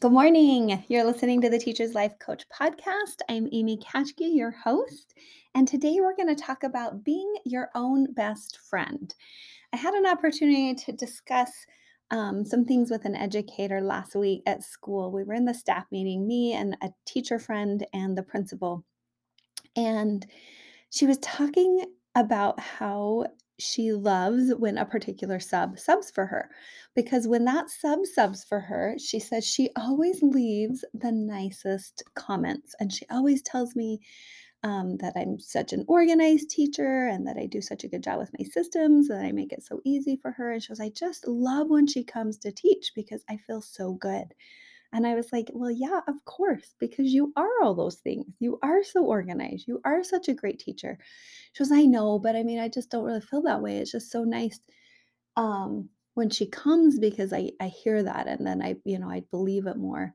Good morning. You're listening to the Teacher's Life Coach podcast. I'm Amy Kachke, your host, and today we're going to talk about being your own best friend. I had an opportunity to discuss um, some things with an educator last week at school. We were in the staff meeting, me and a teacher friend and the principal, and she was talking about how she loves when a particular sub subs for her because when that sub subs for her, she says she always leaves the nicest comments and she always tells me um, that I'm such an organized teacher and that I do such a good job with my systems that I make it so easy for her. And she goes, I just love when she comes to teach because I feel so good. And I was like, well, yeah, of course, because you are all those things. You are so organized. You are such a great teacher. She goes, I know, but I mean, I just don't really feel that way. It's just so nice um, when she comes because I, I hear that and then I, you know, I believe it more.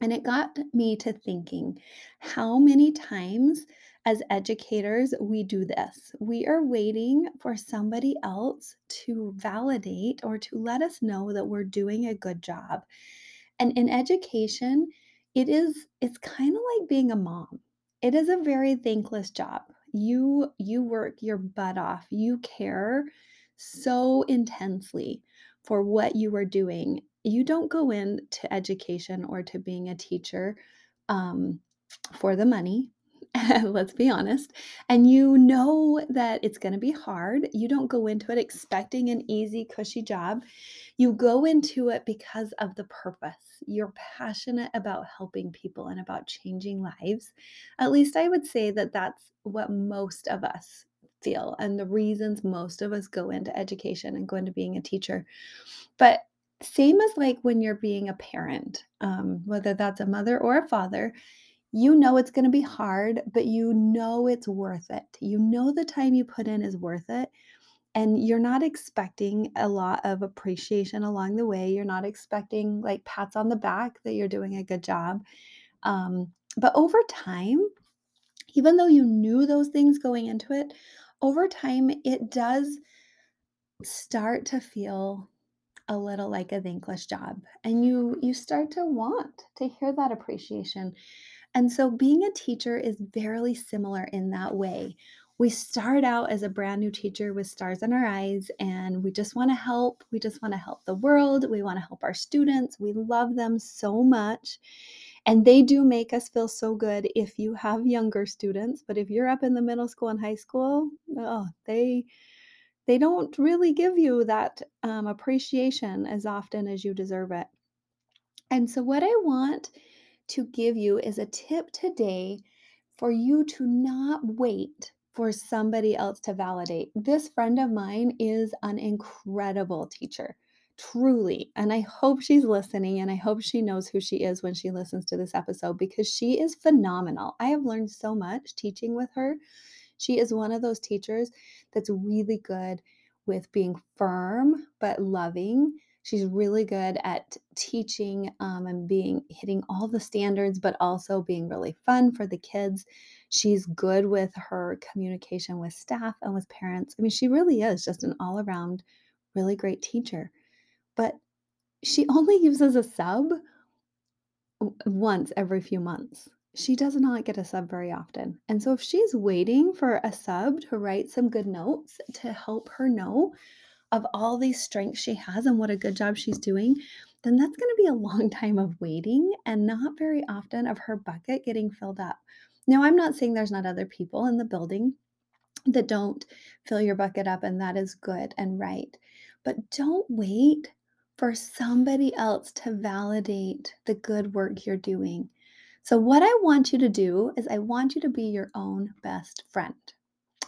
And it got me to thinking how many times as educators we do this. We are waiting for somebody else to validate or to let us know that we're doing a good job. And in education, it is it's kind of like being a mom. It is a very thankless job. You you work your butt off. You care so intensely for what you are doing. You don't go into education or to being a teacher um, for the money. let's be honest. And you know that it's going to be hard. You don't go into it expecting an easy, cushy job. You go into it because of the purpose. You're passionate about helping people and about changing lives. At least I would say that that's what most of us feel and the reasons most of us go into education and go into being a teacher. But same as like when you're being a parent, um, whether that's a mother or a father, you know it's going to be hard, but you know it's worth it. You know the time you put in is worth it. And you're not expecting a lot of appreciation along the way. You're not expecting like pats on the back that you're doing a good job. Um, but over time, even though you knew those things going into it, over time, it does start to feel a little like a thankless job and you you start to want to hear that appreciation and so being a teacher is very similar in that way. We start out as a brand new teacher with stars in our eyes, and we just want to help. We just want to help the world. We want to help our students. We love them so much. And they do make us feel so good if you have younger students. But if you're up in the middle school and high school, oh, they they don't really give you that um, appreciation as often as you deserve it. And so, what I want to give you is a tip today for you to not wait for somebody else to validate. This friend of mine is an incredible teacher, truly. And I hope she's listening and I hope she knows who she is when she listens to this episode because she is phenomenal. I have learned so much teaching with her. She is one of those teachers that's really good with being firm but loving She's really good at teaching um, and being hitting all the standards, but also being really fun for the kids. She's good with her communication with staff and with parents. I mean, she really is just an all around really great teacher. But she only uses a sub once every few months. She does not get a sub very often. And so if she's waiting for a sub to write some good notes to help her know of all these strengths she has and what a good job she's doing, then that's going to be a long time of waiting and not very often of her bucket getting filled up. Now, I'm not saying there's not other people in the building that don't fill your bucket up, and that is good and right. But don't wait for somebody else to validate the good work you're doing. So, what I want you to do is, I want you to be your own best friend.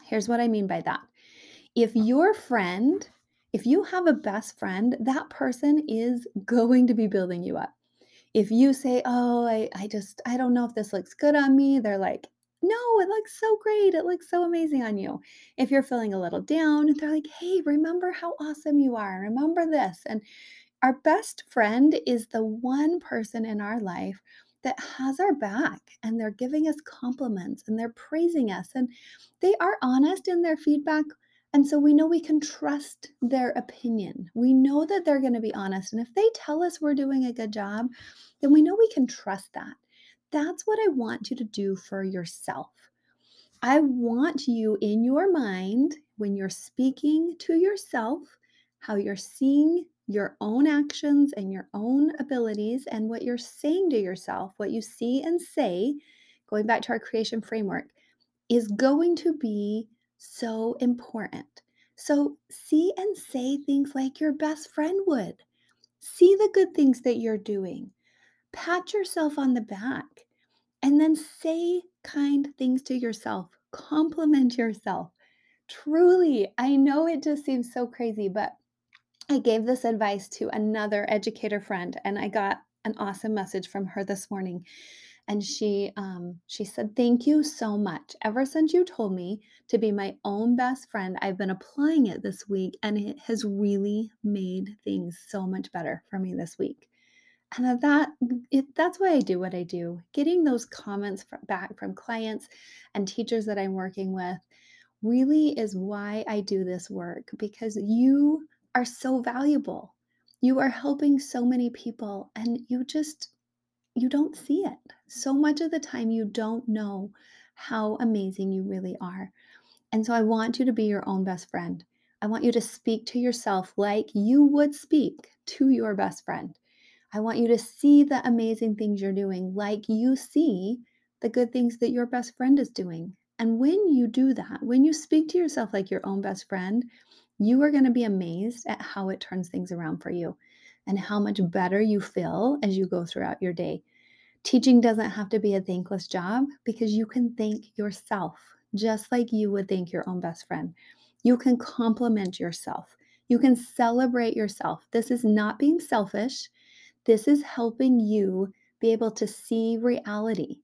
Here's what I mean by that. If your friend if you have a best friend, that person is going to be building you up. If you say, Oh, I, I just, I don't know if this looks good on me, they're like, No, it looks so great. It looks so amazing on you. If you're feeling a little down, they're like, Hey, remember how awesome you are. Remember this. And our best friend is the one person in our life that has our back and they're giving us compliments and they're praising us and they are honest in their feedback And so we know we can trust their opinion. We know that they're going to be honest. And if they tell us we're doing a good job, then we know we can trust that. That's what I want you to do for yourself. I want you in your mind, when you're speaking to yourself, how you're seeing your own actions and your own abilities and what you're saying to yourself, what you see and say, going back to our creation framework, is going to be so important. So, see and say things like your best friend would. See the good things that you're doing. Pat yourself on the back and then say kind things to yourself. Compliment yourself. Truly, I know it just seems so crazy, but I gave this advice to another educator friend and I got an awesome message from her this morning and she um, she said thank you so much. Ever since you told me to be my own best friend i've been applying it this week and it has really made things so much better for me this week. And that it, that's why i do what i do getting those comments back from clients and teachers that i'm working with really is why i do this work because you are so valuable. You are helping so many people and you just you don't see it. So much of the time, you don't know how amazing you really are. And so, I want you to be your own best friend. I want you to speak to yourself like you would speak to your best friend. I want you to see the amazing things you're doing like you see the good things that your best friend is doing. And when you do that, when you speak to yourself like your own best friend, you are going to be amazed at how it turns things around for you and how much better you feel as you go throughout your day. Teaching doesn't have to be a thankless job because you can thank yourself just like you would thank your own best friend. You can compliment yourself. You can celebrate yourself. This is not being selfish. This is helping you be able to see reality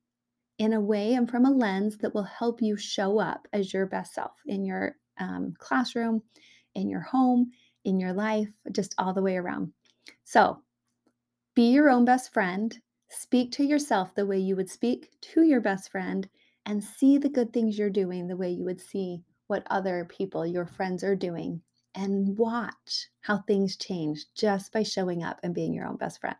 in a way and from a lens that will help you show up as your best self in your um, classroom, in your home, in your life, just all the way around. So, be your own best friend. Speak to yourself the way you would speak to your best friend and see the good things you're doing the way you would see what other people, your friends, are doing. And watch how things change just by showing up and being your own best friend.